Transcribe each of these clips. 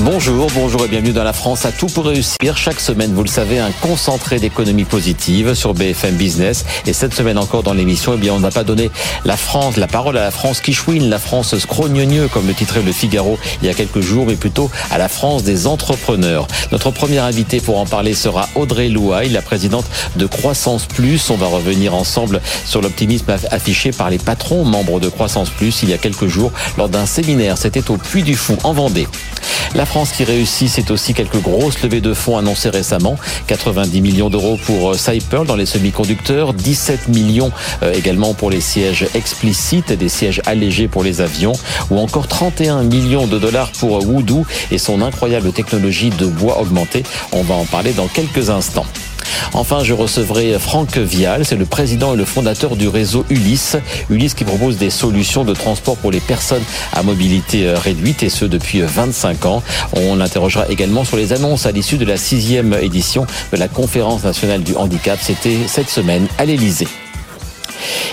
Bonjour, bonjour et bienvenue dans la France à tout pour réussir. Chaque semaine, vous le savez, un concentré d'économie positive sur BFM Business. Et cette semaine encore dans l'émission, eh bien, on ne va pas donner la France, la parole à la France qui chouine, la France scrogneux, comme le titrait le Figaro il y a quelques jours, mais plutôt à la France des entrepreneurs. Notre première invitée pour en parler sera Audrey Louaille, la présidente de Croissance Plus. On va revenir ensemble sur l'optimisme affiché par les patrons membres de Croissance Plus il y a quelques jours lors d'un séminaire. C'était au Puy du Fond en Vendée. France qui réussit, c'est aussi quelques grosses levées de fonds annoncées récemment. 90 millions d'euros pour Cyper euh, dans les semi-conducteurs, 17 millions euh, également pour les sièges explicites, des sièges allégés pour les avions, ou encore 31 millions de dollars pour Woodoo et son incroyable technologie de bois augmenté. On va en parler dans quelques instants. Enfin, je recevrai Franck Vial, c'est le président et le fondateur du réseau Ulysse. Ulysse qui propose des solutions de transport pour les personnes à mobilité euh, réduite et ce depuis 25 ans. On l'interrogera également sur les annonces à l'issue de la sixième édition de la conférence nationale du handicap. C'était cette semaine à l'Elysée.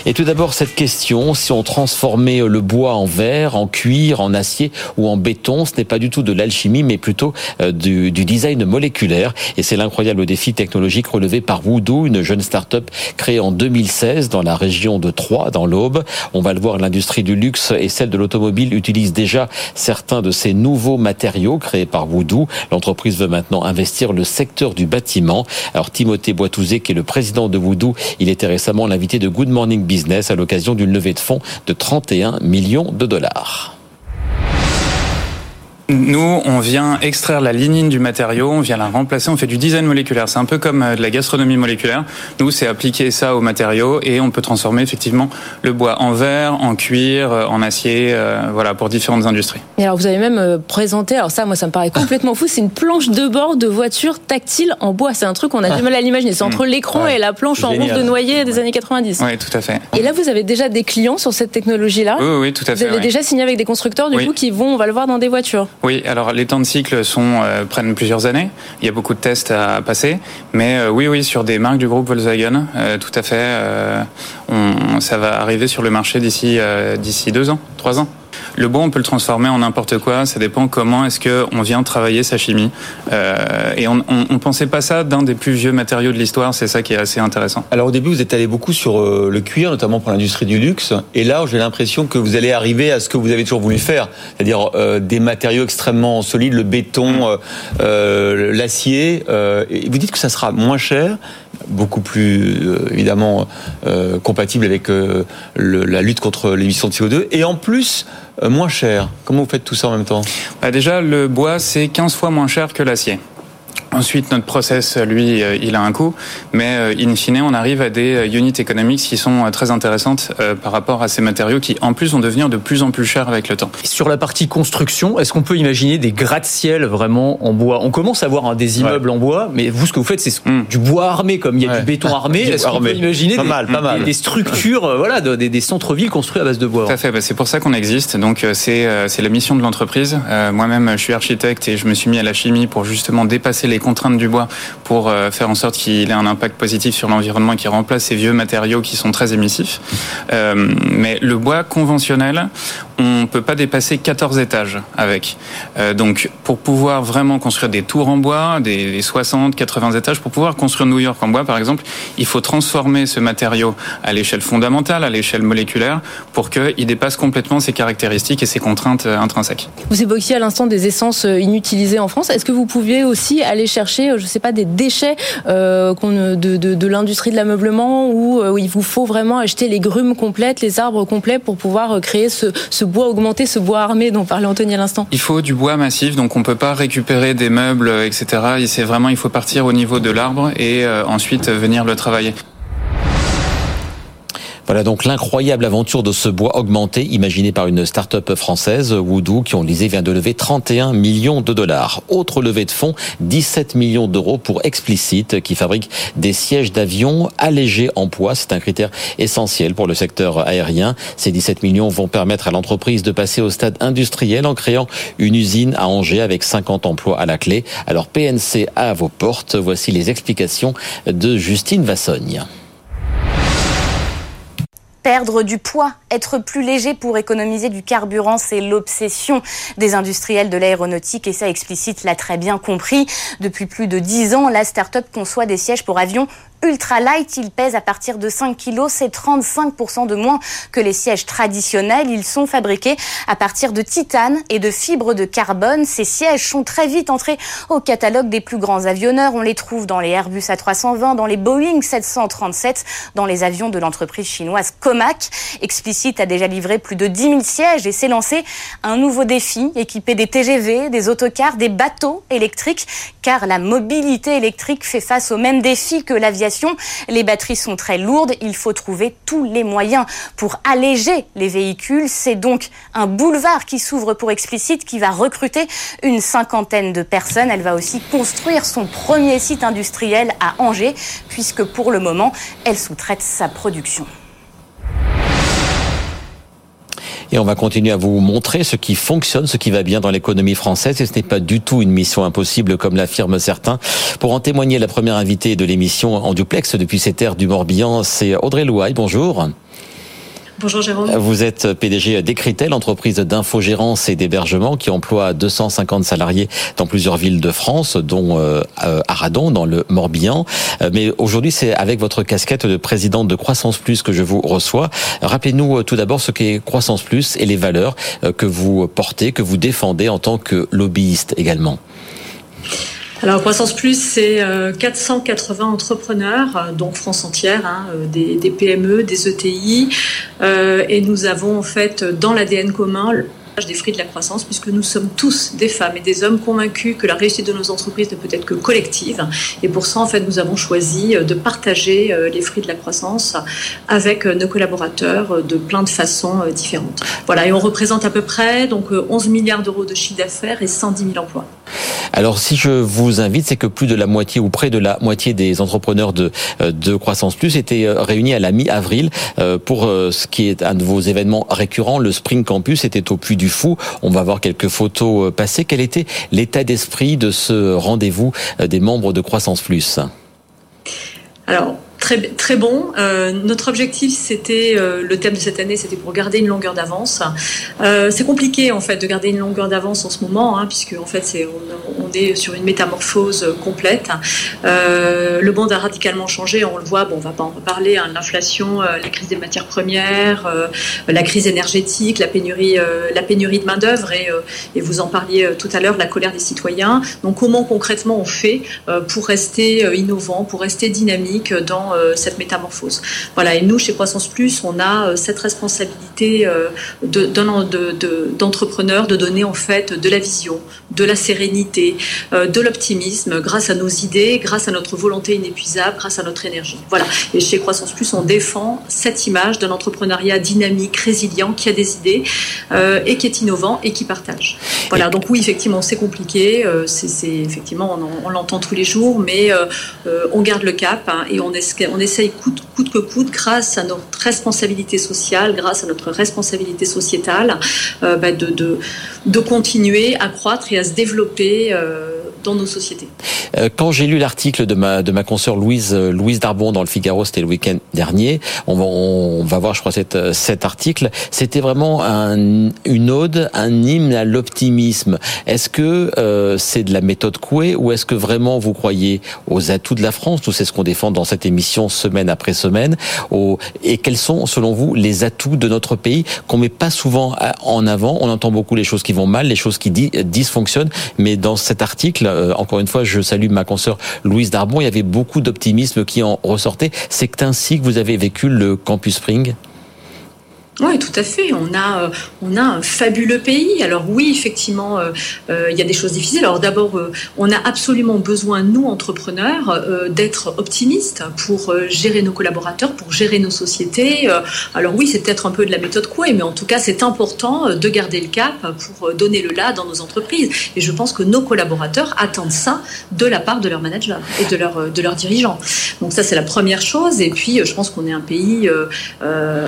Et tout d'abord, cette question, si on transformait le bois en verre, en cuir, en acier ou en béton, ce n'est pas du tout de l'alchimie, mais plutôt euh, du, design moléculaire. Et c'est l'incroyable défi technologique relevé par Voodoo, une jeune start-up créée en 2016 dans la région de Troyes, dans l'Aube. On va le voir, l'industrie du luxe et celle de l'automobile utilisent déjà certains de ces nouveaux matériaux créés par Voodoo. L'entreprise veut maintenant investir le secteur du bâtiment. Alors Timothée Boitouzé, qui est le président de Voodoo, il était récemment l'invité de Good Business à l'occasion d'une levée de fonds de 31 millions de dollars. Nous, on vient extraire la lignine du matériau, on vient la remplacer, on fait du design moléculaire. C'est un peu comme euh, de la gastronomie moléculaire. Nous, c'est appliquer ça au matériau et on peut transformer effectivement le bois en verre, en cuir, euh, en acier, euh, voilà, pour différentes industries. Et alors, vous avez même présenté, alors ça, moi, ça me paraît complètement fou, c'est une planche de bord de voiture tactile en bois. C'est un truc qu'on a du mal à l'imaginer. C'est entre mm. l'écran et la planche en rouge de noyer des années 90. Oui, tout à fait. Et là, vous avez déjà des clients sur cette technologie-là Oui, oui, tout à fait. Vous avez déjà signé avec des constructeurs, du coup, qui vont, on va le voir, dans des voitures oui, alors les temps de cycle sont, euh, prennent plusieurs années. Il y a beaucoup de tests à passer. Mais euh, oui, oui, sur des marques du groupe Volkswagen, euh, tout à fait, on, ça va arriver sur le marché d'ici d'ici deux ans, trois ans. Le bois, on peut le transformer en n'importe quoi. Ça dépend comment est-ce qu'on vient travailler sa chimie. Euh, et on, on, pensait pas ça d'un des plus vieux matériaux de l'histoire. C'est ça qui est assez intéressant. Alors au début, vous êtes allé beaucoup sur euh, le cuir, notamment pour l'industrie du luxe. Et là, j'ai l'impression que vous allez arriver à ce que vous avez toujours voulu faire, c'est-à-dire euh, des matériaux extrêmement solides, le béton, euh, l'acier. et vous dites que ça sera moins cher, beaucoup plus évidemment compatible avec le, la lutte contre l'émission de CO2, et en plus euh, moins cher. Comment vous faites tout ça en même temps? Bah Déjà, le bois, c'est 15 fois moins cher que l'acier. Ensuite, notre process, lui, euh, il a un coût, mais euh, in fine, on arrive à des euh, unit economics qui sont très intéressantes par rapport à ces matériaux qui, en plus, vont devenir de plus en plus chers avec le temps. Sur la partie construction, est-ce qu'on peut imaginer des gratte-ciel vraiment en bois? On commence à voir hein, des immeubles en bois, mais vous, ce que vous faites, c'est hmm. du bois armé, comme il y a du béton armé. Est-ce qu'on peut imaginer des, mal, pas mal. des, structures, voilà, des, des centres-villes construits à base de bois? Tout à fait, bah, c'est pour ça qu'on existe. Donc, c'est la mission de l'entreprise. Moi-même, je suis architecte et je me suis mis à la chimie pour justement dépasser les contraintes du bois pour euh, faire en sorte qu'il ait un impact positif sur l'environnement qui remplace ces vieux matériaux qui sont très émissifs. Euh, mais le bois conventionnel, on peut pas dépasser 14 étages avec. Euh, donc pour pouvoir vraiment construire des tours en bois, des 60, 80 étages, pour pouvoir construire New York en bois par exemple, il faut transformer ce matériau à l'échelle fondamentale, à l'échelle moléculaire, pour qu'il dépasse complètement ses caractéristiques et ses contraintes intrinsèques. Vous évoquiez à l'instant des essences inutilisées en France. Est-ce que vous pouviez aussi aller chercher je sais pas, des déchets euh, de, l'industrie de l'ameublement euh, où, il vous faut vraiment acheter les grumes complètes, les arbres complets pour pouvoir euh, créer ce, bois augmenté, ce bois armé dont parlait Anthony à l'instant Il faut du bois massif, donc on peut pas récupérer des meubles, etc. C'est vraiment, il faut partir au niveau de l'arbre et ensuite venir le travailler. Voilà donc l'incroyable aventure de ce bois augmenté imaginé par une start-up française, Woodoo, qui on disait vient de lever 31 millions de dollars. Autre levée de fonds, 17 millions d'euros pour Explicit, qui fabrique des sièges d'avion allégés en poids. C'est un critère essentiel pour le secteur aérien. Ces 17 millions vont permettre à l'entreprise de passer au stade industriel en créant une usine à Angers avec 50 emplois à la clé. Alors PNC à vos portes. Voici les explications de Justine Vassogne. Perdre du poids, être plus léger pour économiser du carburant, c'est l'obsession des industriels de l'aéronautique et ça explicite l'a très bien compris. Depuis plus de dix ans, la start-up conçoit des sièges pour avions ultra light. Ils pèsent à partir de 5 kg. C'est 35% de moins que les sièges traditionnels. Ils sont fabriqués à partir de titane et de fibres de carbone. Ces sièges sont très vite entrés au catalogue des plus grands avionneurs. On les trouve dans les Airbus A320, dans les Boeing 737, dans les avions de l'entreprise chinoise Comac. Explicite a déjà livré plus de 10 000 sièges et s'est lancé un nouveau défi équipé des TGV, des autocars, des bateaux électriques, car la mobilité électrique fait face aux mêmes défis que l'aviation les batteries sont très lourdes. Il faut trouver tous les moyens pour alléger les véhicules. C'est donc un boulevard qui s'ouvre pour Explicite qui va recruter une cinquantaine de personnes. Elle va aussi construire son premier site industriel à Angers puisque pour le moment, elle sous-traite sa production. Et on va continuer à vous montrer ce qui fonctionne, ce qui va bien dans l'économie française. Et ce n'est pas du tout une mission impossible, comme l'affirment certains. Pour en témoigner, la première invitée de l'émission en duplex depuis cette terres du Morbihan, c'est Audrey Louaille. Bonjour. Bonjour Jérôme. Vous êtes PDG d'Ecritel, entreprise d'infogérance et d'hébergement qui emploie 250 salariés dans plusieurs villes de France, dont euh, Aradon, dans le Morbihan. Euh, mais aujourd'hui, c'est avec votre casquette de présidente de Croissance Plus que je vous reçois. Rappelez-nous euh, tout d'abord ce qu'est Croissance Plus et les valeurs que vous portez, que vous défendez en tant que lobbyiste également. Alors Croissance Plus, c'est 480 euh, entrepreneurs, euh, donc France entière, hein, euh, des, PME, des ETI, et nous avons en fait dans l'ADN commun des fruits de la croissance, puisque nous sommes tous des femmes et des hommes convaincus que la réussite de nos entreprises ne peut être que collective. Et pour ça, en fait, nous avons choisi de partager les fruits de la croissance avec nos collaborateurs de plein de façons différentes. Voilà, et on représente à peu près donc 11 milliards d'euros de chiffre d'affaires et 110 000 emplois. Alors si je vous invite, c'est que plus de la moitié ou près de la moitié des entrepreneurs de, euh, Croissance Plus étaient euh, réunis à la mi-avril euh, pour ce qui est un de vos événements récurrents, le Spring Campus était au Puy du Fou. On va voir quelques photos passées. Quel était l'état d'esprit de ce rendez-vous des membres de Croissance Plus? Alors, Très, très bon. Euh, notre objectif, c'était euh, le thème de cette année, c'était pour garder une longueur d'avance. Euh, c'est compliqué en fait de garder une longueur d'avance en ce moment, hein, puisque en fait, on, est sur une métamorphose complète. le monde a radicalement changé, on le voit. Bon, on va pas en reparler. Hein, l'inflation, la crise des matières premières, la crise énergétique, la pénurie, la pénurie de main d'œuvre, et, et, vous en parliez tout à l'heure, la colère des citoyens. Donc, comment concrètement on fait pour rester innovant, pour rester dynamique dans euh, cette métamorphose. Voilà, et nous, chez Croissance Plus, on a euh, cette responsabilité euh, d'entrepreneur de, donner en fait de la vision, de la sérénité, de l'optimisme grâce à nos idées, grâce à notre volonté inépuisable, grâce à notre énergie. Voilà, et chez Croissance Plus, on défend cette image d'un entrepreneuriat dynamique, résilient, qui a des idées et qui est innovant et qui partage. Voilà, donc oui, effectivement, c'est compliqué, c'est effectivement, on, l'entend tous les jours, mais on garde le cap hein, et on espère on essaye coûte, que coûte, grâce à notre responsabilité sociale, grâce à notre responsabilité sociétale, euh, bah, de, continuer à croître et à se développer. Euh, dans nos sociétés. Euh, quand j'ai lu l'article de ma de ma consoeur Louise euh, Louise Darbon dans le Figaro, c'était le week-end dernier. On va on va voir, je crois, cet euh, cet article. C'était vraiment un, une ode, un hymne à l'optimisme. Est-ce que c'est de la méthode Coué ou est-ce que vraiment vous croyez aux atouts de la France? Tout c'est ce qu'on défend dans cette émission semaine après semaine. et quels sont, selon vous, les atouts de notre pays qu'on met pas souvent en avant? On entend beaucoup les choses qui vont mal, les choses qui dysfonctionnent, mais dans cet article, euh, encore une fois, je salue ma consoeur Louise Darbon. Il y avait beaucoup d'optimisme qui en ressortait. C'est ainsi que vous avez vécu le Campus Spring? Oui, tout à fait. On a, euh, on a un fabuleux pays. Alors oui, effectivement, euh, euh, il y a des choses difficiles. Alors d'abord, on a absolument besoin, nous, entrepreneurs, d'être optimistes pour gérer nos collaborateurs, pour gérer nos sociétés. alors oui, c'est peut-être un peu de la méthode quoi, mais en tout cas, c'est important de garder le cap pour donner le là dans nos entreprises. Et je pense que nos collaborateurs attendent ça de la part de leurs managers et de leurs dirigeants. Donc ça, c'est la première chose. Et puis, je pense qu'on est un pays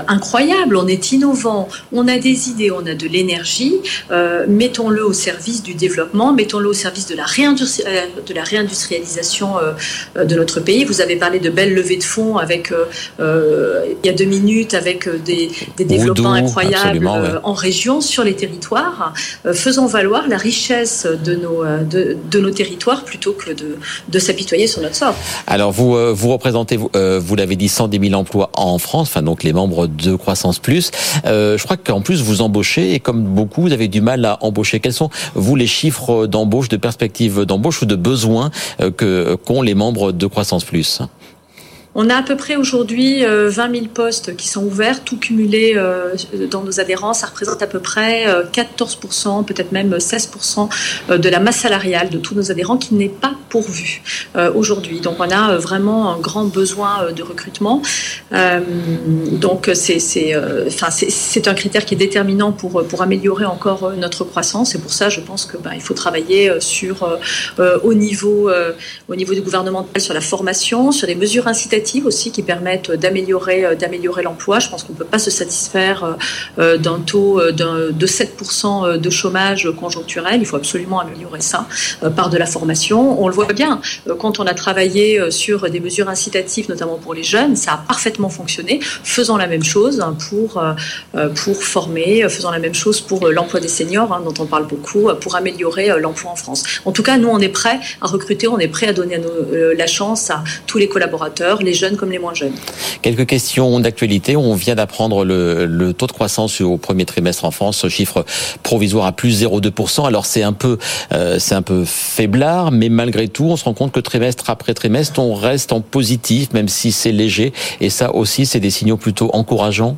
incroyable. On est est innovant, on a des idées, on a de l'énergie, mettons-le au service du développement, mettons-le au service de la, de la réindustrialisation de notre pays. Vous avez parlé de belles levées de fonds avec, il y a deux minutes avec des, développements incroyables en région, sur les territoires. faisons valoir la richesse de nos, de, de nos territoires plutôt que de, de s'apitoyer sur notre sort. Alors vous, vous représentez, vous, vous l'avez dit, 110 000 emplois en France, enfin donc les membres de Croissance Plus. Euh, je crois qu'en plus vous embauchez et comme beaucoup, vous avez du mal à embaucher. Quels sont vous les chiffres d'embauche, de perspectives d'embauche ou de besoins euh, que qu'ont les membres de Croissance Plus? On a à peu près aujourd'hui 20 euh, 000 postes qui sont ouverts, tout cumulé euh, dans nos adhérents. Ça représente à peu près 14%, euh, peut-être même 16% de la masse salariale de tous nos adhérents qui n'est pas pourvue aujourd'hui. Donc on a vraiment un grand besoin de recrutement. Donc c'est un critère qui est déterminant pour, améliorer encore notre croissance. Et pour ça, je pense qu'il ben, faut travailler sur, au, niveau, au niveau du gouvernemental sur la formation, sur les mesures incitatives aussi qui permettent d'améliorer euh, d'améliorer l'emploi. Je pense qu'on ne peut pas se satisfaire euh, euh, d'un taux de 7% de chômage conjoncturel. Il faut absolument améliorer ça par de la formation. On le voit bien quand on a travaillé sur des mesures incitatives, notamment pour les jeunes, ça a parfaitement fonctionné. Faisons la même chose pour former, faisons la même chose pour l'emploi des seniors, hein, dont on parle beaucoup, pour améliorer l'emploi en France. En tout cas, nous, on est prêts à recruter, on est prêts à donner la chance à tous les collaborateurs, les jeunes comme les moins jeunes. Quelques questions d'actualité. On vient d'apprendre le, taux de croissance au premier trimestre en France, chiffre provisoire à plus 0,2%. Alors c'est un peu, euh, c'est un peu faiblard, mais malgré tout, on se rend compte que trimestre après trimestre, on reste en positif, même si c'est léger. Et ça aussi, c'est des signaux plutôt encourageants.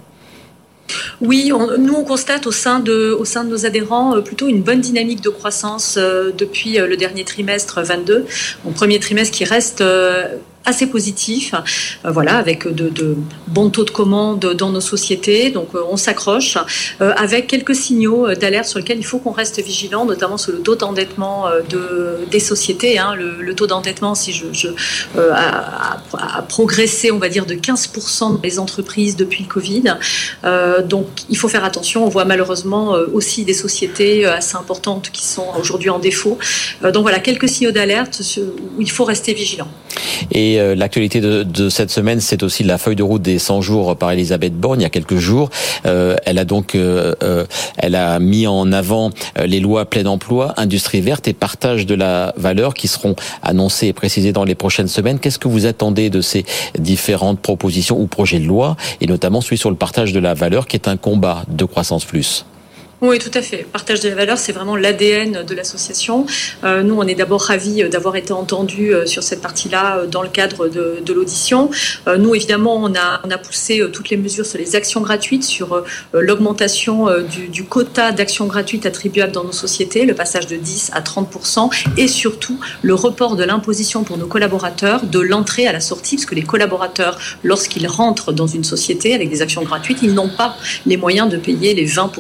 Oui, nous on constate au sein de, au sein de nos adhérents euh, plutôt une bonne dynamique de croissance euh, depuis le dernier trimestre 22. Mon premier trimestre qui reste assez positif, euh, voilà, avec de, bons taux de commandes dans nos sociétés. Donc euh, on s'accroche euh, avec quelques signaux d'alerte sur lesquels il faut qu'on reste vigilant, notamment sur le taux d'endettement de, des sociétés. Hein. Le, taux d'endettement, si je, a, progressé, on va dire, de 15% dans les entreprises depuis le Covid. donc il faut faire attention. On voit malheureusement aussi des sociétés assez importantes qui sont aujourd'hui en défaut. donc voilà, quelques signaux d'alerte où il faut rester vigilant. Et euh, l'actualité de, cette semaine, c'est aussi la feuille de route des 100 jours par Elisabeth Borne il y a quelques jours. Euh, elle a donc, euh, elle a mis en avant les lois plein emploi, industrie verte et partage de la valeur qui seront annoncées et précisées dans les prochaines semaines. Qu'est-ce que vous attendez de ces différentes propositions ou projets de loi, et notamment celui sur le partage de la valeur, qui est un combat de croissance plus? Oui, tout à fait. Partage de la valeur, c'est vraiment l'ADN de l'association. Euh, nous, on est d'abord ravis euh, d'avoir été entendus euh, sur cette partie-là dans le cadre de, l'audition. nous, évidemment, on a, poussé toutes les mesures sur les actions gratuites, sur l'augmentation du, du, quota d'actions gratuites attribuables dans nos sociétés, le passage de 10 à 30% et surtout le report de l'imposition pour nos collaborateurs de l'entrée à la sortie, parce que les collaborateurs, lorsqu'ils rentrent dans une société avec des actions gratuites, ils n'ont pas les moyens de payer les 20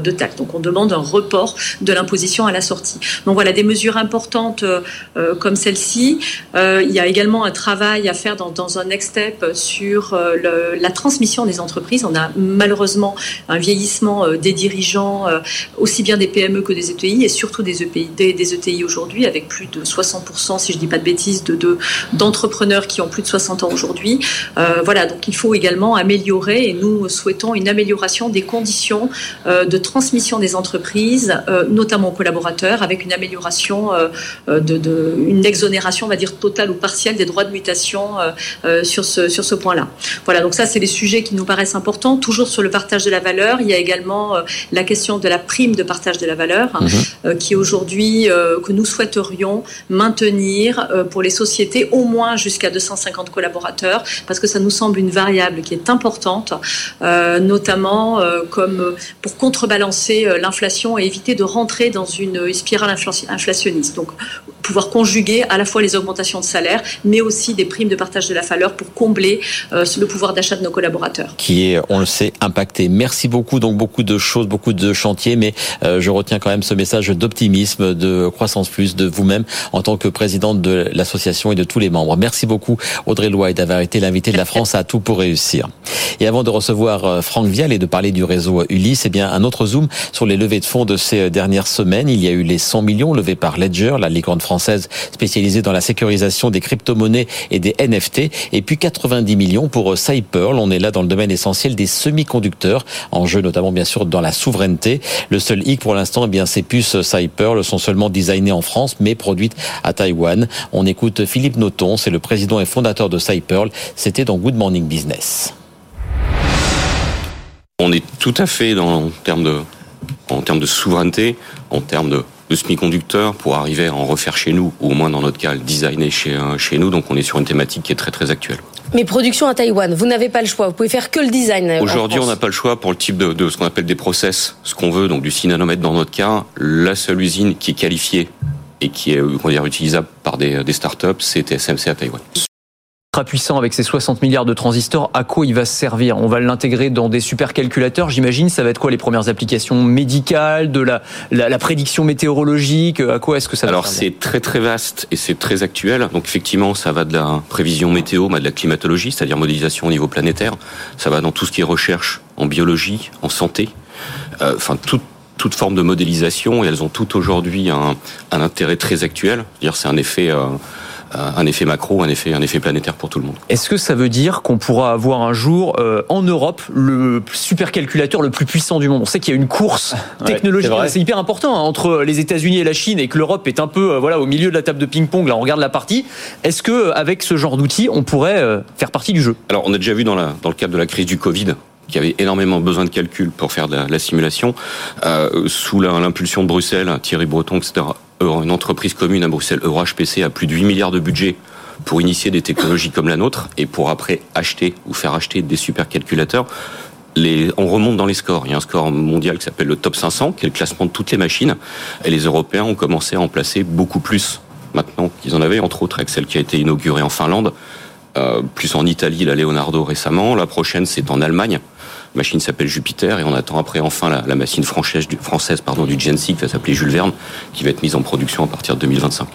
de donc on demande un report de l'imposition à la sortie. Donc voilà, des mesures importantes euh, euh, comme celle-ci. Euh, il y a également un travail à faire dans, un next step sur la transmission des entreprises. On a malheureusement un vieillissement des dirigeants, aussi bien des PME que des ETI, et surtout des EPI, des, ETI aujourd'hui, avec plus de 60%, si je ne dis pas de bêtises, de, d'entrepreneurs qui ont plus de 60 ans aujourd'hui. voilà, donc il faut également améliorer, et nous souhaitons une amélioration des conditions de transmission transmission des entreprises, euh, notamment aux collaborateurs, avec une amélioration, euh, euh, de, une exonération, on va dire totale ou partielle des droits de mutation sur ce, sur ce point-là. Voilà, donc ça, c'est les sujets qui nous paraissent importants. Toujours sur le partage de la valeur, il y a également la question de la prime de partage de la valeur, mhm. qui aujourd'hui, que nous souhaiterions maintenir pour les sociétés au moins jusqu'à 250 collaborateurs, parce que ça nous semble une variable qui est importante, notamment comme pour contrebalancer euh, l'inflation et éviter de rentrer dans une spirale inflationniste. Pouvoir conjuguer à la fois les augmentations de salaire, mais aussi des primes de partage de la valeur pour combler le pouvoir d'achat de nos collaborateurs. Qui est, on le sait, impacté. Merci beaucoup. Donc beaucoup de choses, beaucoup de chantiers, mais je retiens quand même ce message d'optimisme, de croissance plus, de vous-même en tant que présidente de l'association et de tous les membres. Merci beaucoup Audrey Loy d'avoir été l'invité de la France à tout pour réussir. Et avant de recevoir Franck Vial et de parler du réseau Ulysse, eh bien un autre zoom sur les levées de fonds de ces dernières semaines. Il y a eu les 100 millions levés par Ledger, la licorne française spécialisée dans la sécurisation des crypto-monnaies et des NFT, et puis 90 millions pour Cypearl. On est là dans le domaine essentiel des semi-conducteurs, en jeu notamment bien sûr dans la souveraineté. Le seul hic pour l'instant, eh bien ces puces Cypearl sont seulement designées en France, mais produites à Taïwan. On écoute Philippe Noton, c'est le président et fondateur de Cypearl. C'était dans Good Morning Business. On est tout à fait en termes de, en termes de souveraineté, en termes de, de semi-conducteurs pour arriver à en refaire chez nous, ou au moins dans notre cas, le designer chez, euh, chez nous. Donc on est sur une thématique qui est très très actuelle. Mais production à Taïwan, vous n'avez pas le choix. Vous pouvez faire que le design. Euh, Aujourd'hui, on n'a pas le choix pour le type de, de ce qu'on appelle des process, ce qu'on veut, donc du 6 nanomètres dans notre cas. La seule usine qui est qualifiée et qui est on dire, utilisable par des, des startups, c'est TSMC à Taïwan puissant avec ses 60 milliards de transistors, à quoi il va se servir? On va l'intégrer dans des supercalculateurs, j'imagine. Ça va être quoi les premières applications médicales, de la, la, prédiction météorologique? À quoi est-ce que ça va Alors c'est très très vaste et c'est très actuel. Donc effectivement, ça va de la prévision météo, de la climatologie, c'est-à-dire modélisation au niveau planétaire. Ça va dans tout ce qui est recherche en biologie, en santé. Euh, enfin, toute toute forme de modélisation et elles ont toutes aujourd'hui un, un, intérêt très actuel. C'est-à-dire c'est un effet euh, un effet macro, un effet, un effet planétaire pour tout le monde. Est-ce que ça veut dire qu'on pourra avoir un jour euh, en Europe le supercalculateur le plus puissant du monde? On sait qu'il y a une course technologique, c'est hyper important hein, entre les États-Unis et la Chine et que l'Europe est un peu euh, voilà au milieu de la table de ping-pong. Là, on regarde la partie. Est-ce que euh, avec ce genre d'outils, on pourrait faire partie du jeu? Alors, on a déjà vu dans, la, dans le cadre de la crise du Covid qui avait énormément besoin de calculs pour faire de la, la simulation, euh, sous l'impulsion de Bruxelles, Thierry Breton, etc., une entreprise commune à Bruxelles, EuroHPC, a plus de 8 milliards de budget pour initier des technologies comme la nôtre et pour après acheter ou faire acheter des supercalculateurs. On remonte dans les scores. Il y a un score mondial qui s'appelle le top 500, qui est le classement de toutes les machines. Et les Européens ont commencé à en placer beaucoup plus maintenant qu'ils en avaient, entre autres avec celle qui a été inaugurée en Finlande, euh, plus en Italie, la Leonardo récemment. La prochaine, c'est en Allemagne machine s'appelle Jupiter et on attend après enfin la, machine française, du, française pardon, qui va s'appeler Jules Verne qui va être mise en production à partir de 2025.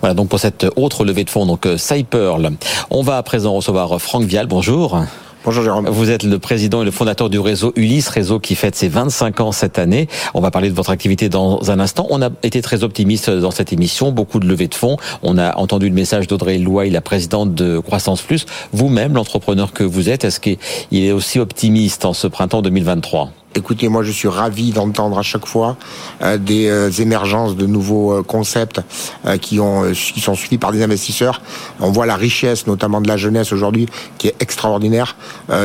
Voilà donc pour cette autre levée de fonds, donc euh, Cypearl. On va à présent recevoir Franck Vial. Bonjour. Bonjour Jérôme. Vous êtes le président et le fondateur du réseau Ulysse, réseau qui fête ses 25 ans cette année. On va parler de votre activité dans un instant. On a été très optimiste dans cette émission, beaucoup de levées de fonds. On a entendu le message d'Audrey Louaille, la présidente de Croissance Plus. Vous-même, l'entrepreneur que vous êtes, est-ce qu'il est aussi optimiste en ce printemps 2023 Écoutez, moi je suis ravi d'entendre à chaque fois euh, des euh, émergences de nouveaux euh, concepts qui ont qui sont suivis par des investisseurs. On voit la richesse, notamment de la jeunesse aujourd'hui, qui est extraordinaire.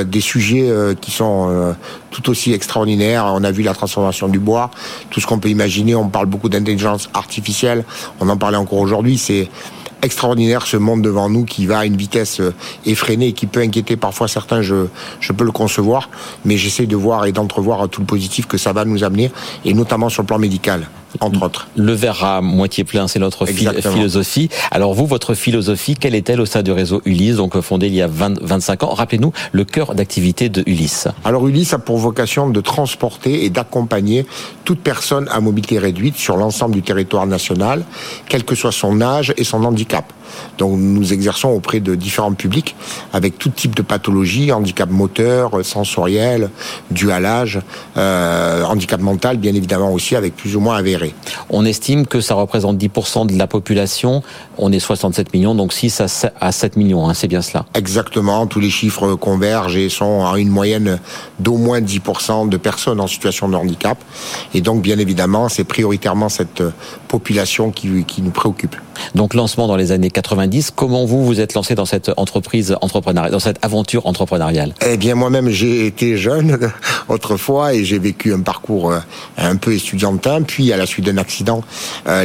des sujets qui sont tout aussi extraordinaires. On a vu la transformation du bois, tout ce qu'on peut imaginer. On parle beaucoup d'intelligence artificielle. On en parlait encore aujourd'hui. C'est extraordinaire ce monde devant nous qui va à une vitesse euh, effrénée et qui peut inquiéter parfois certains, je, je peux le concevoir, mais j'essaie de voir et d'entrevoir tout le positif que ça va nous amener, et notamment sur le plan médical entre autres. Le verre à moitié plein, c'est notre philosophie. Alors vous, votre philosophie, quelle est-elle au sein du réseau Ulysse, donc fondé il y a 20, 25 ans? Rappelez-nous le cœur d'activité de Ulysse. Alors Ulysse a pour vocation de transporter et d'accompagner toute personne à mobilité réduite sur l'ensemble du territoire national, quel que soit son âge et son handicap. Donc nous exerçons auprès de différents publics avec tout type de pathologies, handicap moteur, sensoriel, dû à l'âge, euh, handicap mental bien évidemment aussi avec plus ou moins avéré. On estime que ça représente 10% de la population, on est 67 millions, donc 6 à 7 millions, hein, c'est bien cela Exactement, tous les chiffres convergent et sont à une moyenne d'au moins 10% de personnes en situation de handicap. Et donc bien évidemment, c'est prioritairement cette population qui, qui nous préoccupe. Donc lancement dans les années 90. Comment vous vous êtes lancé dans cette entreprise entrepreneuriale, dans cette aventure entrepreneuriale? Eh bien moi-même j'ai été jeune autrefois et j'ai vécu un parcours un peu étudiantin. Puis à la suite d'un accident,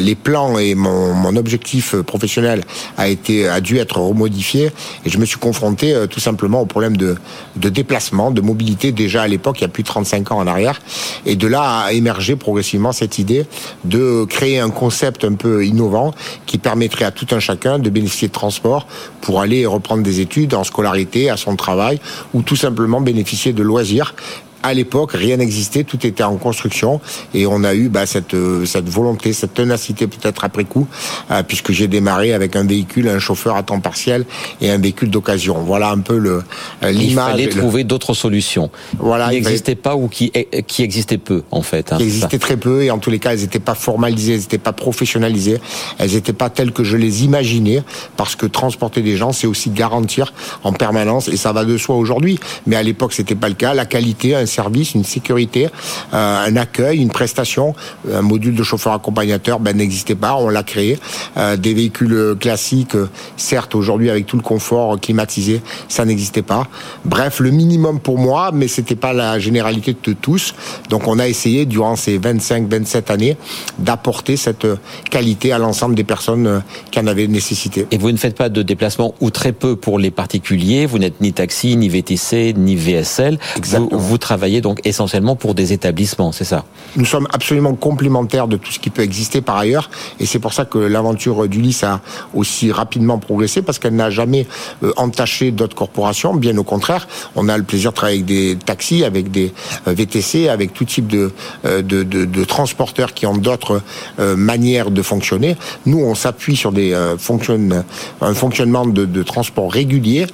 les plans et mon, objectif professionnel a été a dû être remodifié et je me suis confronté tout simplement au problème de, de déplacement, de mobilité déjà à l'époque, il y a plus de 35 ans en arrière. Et de là a émergé progressivement cette idée de créer un concept un peu innovant qui permettrait à tout un chacun de bénéficier de transport pour aller reprendre des études en scolarité, à son travail, ou tout simplement bénéficier de loisirs à l'époque, rien n'existait, tout était en construction, et on a eu bah, cette, euh, cette volonté, cette ténacité peut-être après coup, euh, puisque j'ai démarré avec un véhicule, un chauffeur à temps partiel et un véhicule d'occasion. Voilà un peu le euh, l'image. Il fallait trouver d'autres solutions. Voilà, qui n'existaient pas ou qui qui existaient peu en fait. Hein, qui existaient très peu, et en tous les cas, elles n'étaient pas formalisées, elles n'étaient pas professionnalisées, elles n'étaient pas telles que je les imaginais, parce que transporter des gens, c'est aussi garantir en permanence, et ça va de soi aujourd'hui. Mais à l'époque, c'était pas le cas. La qualité, un service, une sécurité, euh, un accueil, une prestation. Un module de chauffeur accompagnateur ben, n'existait pas, on l'a créé. Euh, des véhicules classiques, certes aujourd'hui avec tout le confort climatisé, ça n'existait pas. Bref, le minimum pour moi, mais c'était pas la généralité de tous. Donc on a essayé durant ces 25-27 années d'apporter cette qualité à l'ensemble des personnes qui en avaient nécessité. Et vous ne faites pas de déplacement ou très peu pour les particuliers. Vous n'êtes ni taxi, ni VTC, ni VSL. Exactement. vous travaillez donc essentiellement pour des établissements, c'est ça Nous sommes absolument complémentaires de tout ce qui peut exister par ailleurs, et c'est pour ça que l'aventure d'Ulysse a aussi rapidement progressé, parce qu'elle n'a jamais euh, entaché d'autres corporations, bien au contraire, on a le plaisir de travailler avec des taxis, avec des euh, VTC, avec tout type de, euh, de, de, de transporteurs qui ont d'autres manières de fonctionner. Nous, on s'appuie sur des fonctionne, un fonctionnement de, de transport régulier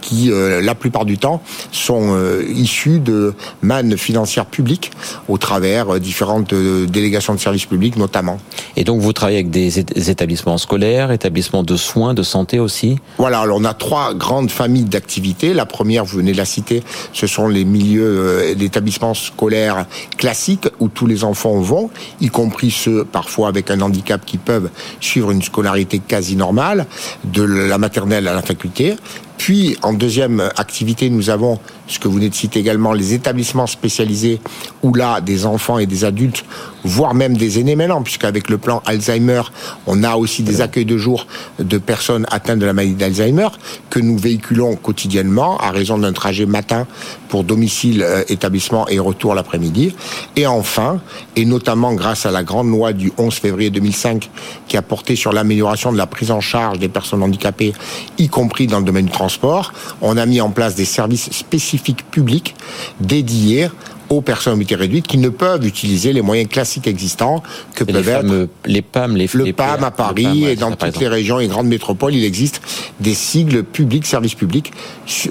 qui, la plupart du temps, sont issus de mannes financières publiques au travers euh, différentes euh, délégations de services publics notamment. Et donc vous travaillez avec des établissements scolaires, établissements de soins, de santé aussi? Voilà, alors on a trois grandes familles d'activités. La première, vous venez de la citer, ce sont les milieux euh, d'établissements scolaires classiques où tous les enfants vont, y compris ceux parfois avec un handicap qui peuvent suivre une scolarité quasi normale, de la maternelle à la faculté. Puis, en deuxième activité, nous avons ce que vous venez de citer également, les établissements spécialisés où là, des enfants et des adultes, voire même des aînés maintenant, puisqu'avec le plan Alzheimer, on a aussi des accueils de jour de personnes atteintes de la maladie d'Alzheimer que nous véhiculons quotidiennement à raison d'un trajet matin pour domicile, euh, établissement et retour l'après-midi. Et enfin, et notamment grâce à la grande loi du 11 février 2005 qui a porté sur l'amélioration de la prise en charge des personnes handicapées, y compris dans le domaine du transport, on a mis en place des services spécifiques publics dédiés aux personnes à mobilité réduite qui ne peuvent utiliser les moyens classiques existants que peuvent être les PAM, les le PAM à Paris et dans toutes les régions et grandes métropoles, il existe des sigles publics, services publics,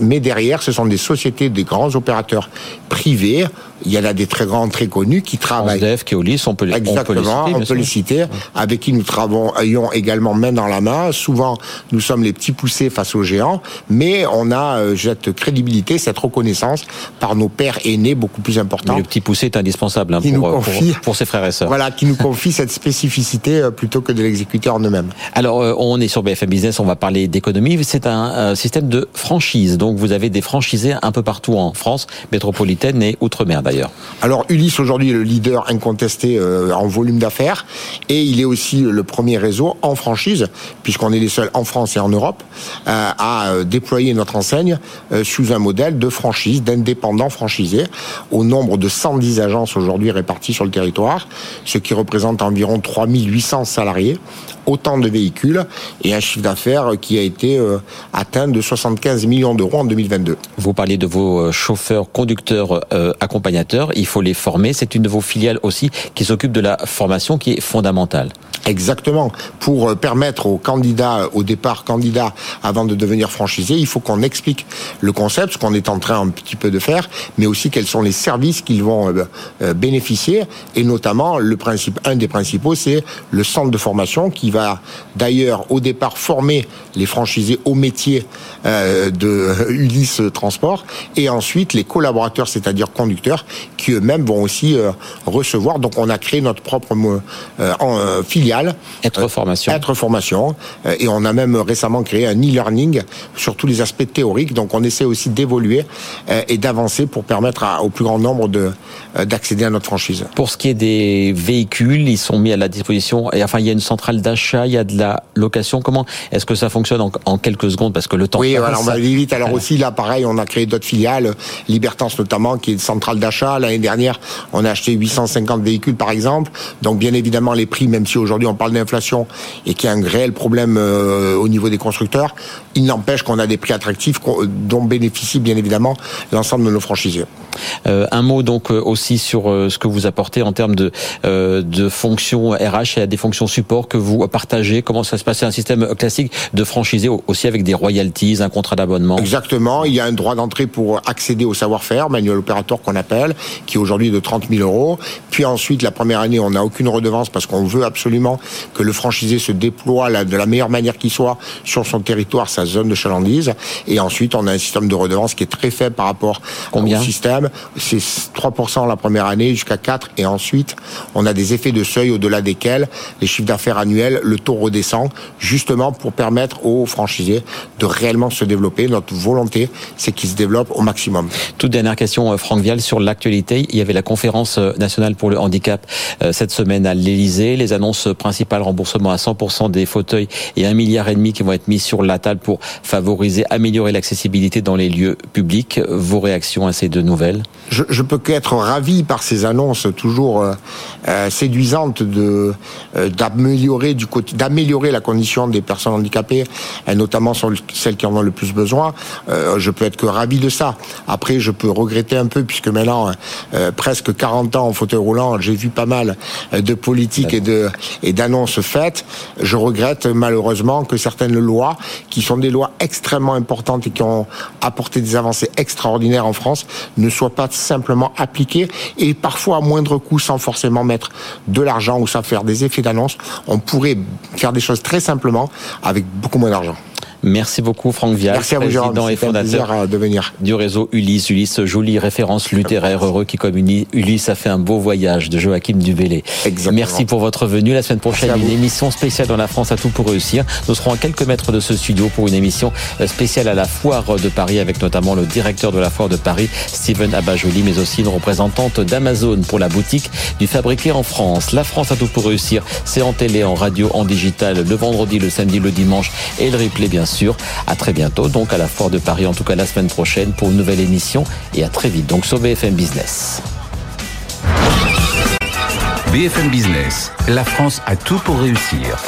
mais derrière, ce sont des sociétés, des grands opérateurs privés. Il y en a des très grands, très connus qui travaillent. Transdev, Keolis, on peut, Exactement, on peut les citer, on peut les citer avec qui nous travaillons également main dans la main. Souvent, nous sommes les petits poussés face aux géants, mais on a euh, cette crédibilité, cette reconnaissance par nos pères aînés beaucoup plus important. le petit poussé est indispensable hein, pour, pour, ses frères et sœurs. Voilà, qui nous confie cette spécificité euh, plutôt que de l'exécuter en eux-mêmes. Alors, euh, on est sur BFM Business, on va parler d'économie. C'est un système de franchise. Donc, vous avez des franchisés un peu partout en France, métropolitaine et outre-mer d'ailleurs. Alors, Ulysse aujourd'hui est le leader incontesté euh, en volume d'affaires. Et il est aussi le premier réseau en franchise, puisqu'on est les seuls en France et en Europe à déployer notre enseigne sous un modèle de franchise, d'indépendants franchisés au nom nombre de 110 agences aujourd'hui réparties sur le territoire, ce qui représente environ 3800 salariés, autant de véhicules et un chiffre d'affaires qui a été euh, atteint de 75 millions d'euros en 2022. Vous parlez de vos euh, chauffeurs, conducteurs, euh, il faut les former. C'est une de vos filiales aussi qui s'occupe de la formation qui est fondamentale. Exactement. Pour permettre aux candidats, au départ candidats, avant de devenir franchisés, il faut qu'on explique le concept, ce qu'on est en train un petit peu de faire, mais aussi quels sont les services qu'ils vont bénéficier. Et notamment, le principe, un des principaux, c'est le centre de formation qui va d'ailleurs au départ former les franchisés au métier de Ulysse Transport et ensuite les collaborateurs, c'est-à-dire conducteurs, qui eux-mêmes vont aussi recevoir. Donc on a créé notre propre filiale. Être formation. Être formation. et on a même récemment créé un e-learning sur tous les aspects théoriques. Donc on essaie aussi d'évoluer euh, et d'avancer pour permettre au plus grand nombre de euh, d'accéder à notre franchise. Pour ce qui est des véhicules, ils sont mis à la disposition. Et enfin, il y a une centrale d'achat, il y a de la location. Comment est-ce que ça fonctionne en, quelques secondes? Parce que le temps. Oui, alors on va aller vite. Alors aussi là, pareil, on a créé d'autres filiales, Libertance notamment, qui est une centrale d'achat. L'année dernière, on a acheté 850 véhicules par exemple. Donc bien évidemment, les prix, même si aujourd'hui on parle d'inflation et qu'il y a un réel problème euh, au niveau des constructeurs, il n'empêche qu'on a des prix attractifs dont bénéficient bien évidemment l'ensemble de nos franchisés. Euh, un mot donc euh, aussi sur ce que vous apportez en termes de, de fonctions RH et des fonctions support que vous partagez. Comment ça se passe? C'est un système classique de franchisé aussi avec des royalties, un contrat d'abonnement Exactement. Il y a un droit d'entrée pour accéder au savoir-faire, manuel opérateur qu'on appelle, qui est aujourd'hui de 30 000 euros. Puis ensuite, la première année, on n'a aucune redevance parce qu'on veut absolument que le franchisé se déploie de la meilleure manière qu'il soit sur son territoire, sa zone de chalandise. Et ensuite, on a un système de redevance qui est très faible par rapport Combien au système. C'est 3% la première année jusqu'à 4 et ensuite, on a des effets de seuil au-delà desquels les chiffres d'affaires annuels, le taux redescend justement pour permettre aux franchisés de réellement se développer. Notre volonté, c'est qu'ils se développent au maximum. Toute dernière question, euh, Franck Vial, sur l'actualité. Il y avait la conférence euh, nationale pour le handicap euh, cette semaine à l'Elysée. Les annonces principales, remboursement à 100% des fauteuils et un milliard et demi qui vont être mis sur la table pour favoriser, améliorer l'accessibilité dans les lieux publics. Vos réactions à ces deux nouvelles? Je, je peux qu'être ravi par ces annonces toujours euh, séduisantes de d'améliorer la condition des personnes handicapées, et notamment sur celles qui en ont le plus besoin. Euh, je peux être que ravi de ça. Après, je peux regretter un peu puisque maintenant presque 40 ans en fauteuil roulant, j'ai vu pas mal de politiques et et d'annonces faites. Je regrette malheureusement que certaines lois, qui sont des lois extrêmement importantes et qui ont apporté des avancées extraordinaires en France, ne soient pas simplement appliquer et parfois à moindre coût sans forcément mettre de l'argent ou ça faire des effets d'annonce. On pourrait faire des choses très simplement avec beaucoup moins d'argent. Merci beaucoup Franck Vial, président et fondateur de venir. du réseau Ulysse. Ulysse, jolie référence littéraire, heureux qui comme Ulysse a fait un beau voyage de Joachim Duvélé. Merci pour votre venue. La semaine prochaine, une émission spéciale dans la France à tout pour réussir. Nous serons à quelques mètres de ce studio pour une émission spéciale à la foire de Paris avec notamment le directeur de la foire de Paris, Steven Abajoli, mais aussi une représentante d'Amazon pour la boutique du fabriqué en France. La France à tout pour réussir, c'est en télé, en radio, en digital, le vendredi, le samedi, le dimanche et le replay bien sûr sûr. À très bientôt, donc à la Foire de Paris, en tout cas la semaine prochaine, pour une nouvelle émission. Et à très vite, donc sur BFM Business. BFM Business, la France a tout pour réussir.